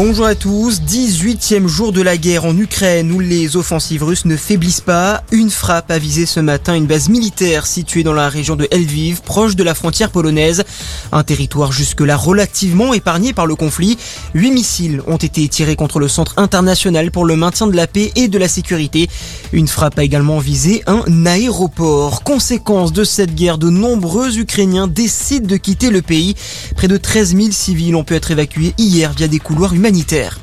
Bonjour à tous, 18e jour de la guerre en Ukraine où les offensives russes ne faiblissent pas. Une frappe a visé ce matin une base militaire située dans la région de Lviv, proche de la frontière polonaise. Un territoire jusque-là relativement épargné par le conflit. Huit missiles ont été tirés contre le centre international pour le maintien de la paix et de la sécurité. Une frappe a également visé un aéroport. Conséquence de cette guerre, de nombreux Ukrainiens décident de quitter le pays. Près de 13 000 civils ont pu être évacués hier via des couloirs humanitaires humanitaire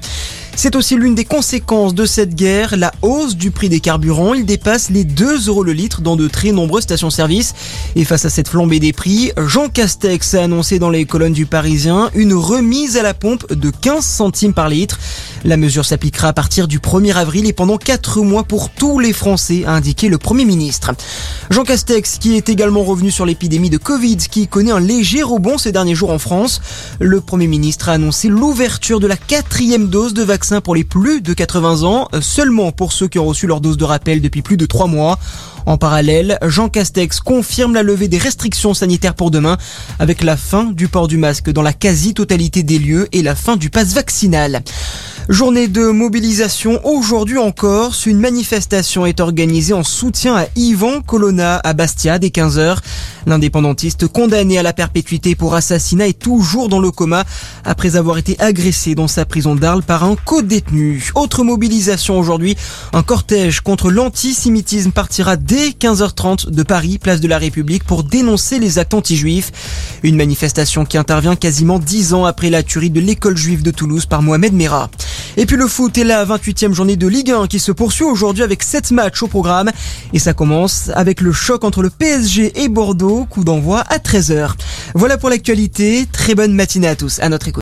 c'est aussi l'une des conséquences de cette guerre, la hausse du prix des carburants. Il dépasse les 2 euros le litre dans de très nombreuses stations-service. Et face à cette flambée des prix, Jean Castex a annoncé dans les colonnes du Parisien une remise à la pompe de 15 centimes par litre. La mesure s'appliquera à partir du 1er avril et pendant 4 mois pour tous les Français, a indiqué le Premier ministre. Jean Castex qui est également revenu sur l'épidémie de Covid qui connaît un léger rebond ces derniers jours en France. Le Premier ministre a annoncé l'ouverture de la quatrième dose de vaccin pour les plus de 80 ans, seulement pour ceux qui ont reçu leur dose de rappel depuis plus de 3 mois. En parallèle, Jean Castex confirme la levée des restrictions sanitaires pour demain avec la fin du port du masque dans la quasi-totalité des lieux et la fin du pass vaccinal. Journée de mobilisation aujourd'hui encore. Une manifestation est organisée en soutien à Yvan Colonna à Bastia dès 15h. L'indépendantiste condamné à la perpétuité pour assassinat est toujours dans le coma après avoir été agressé dans sa prison d'Arles par un co-détenu. Autre mobilisation aujourd'hui, un cortège contre l'antisémitisme partira dès 15h30 de Paris, place de la République, pour dénoncer les actes anti-juifs. Une manifestation qui intervient quasiment dix ans après la tuerie de l'école juive de Toulouse par Mohamed Merah. Et puis le foot est la 28e journée de Ligue 1 qui se poursuit aujourd'hui avec 7 matchs au programme. Et ça commence avec le choc entre le PSG et Bordeaux, coup d'envoi à 13h. Voilà pour l'actualité, très bonne matinée à tous, à notre écoute.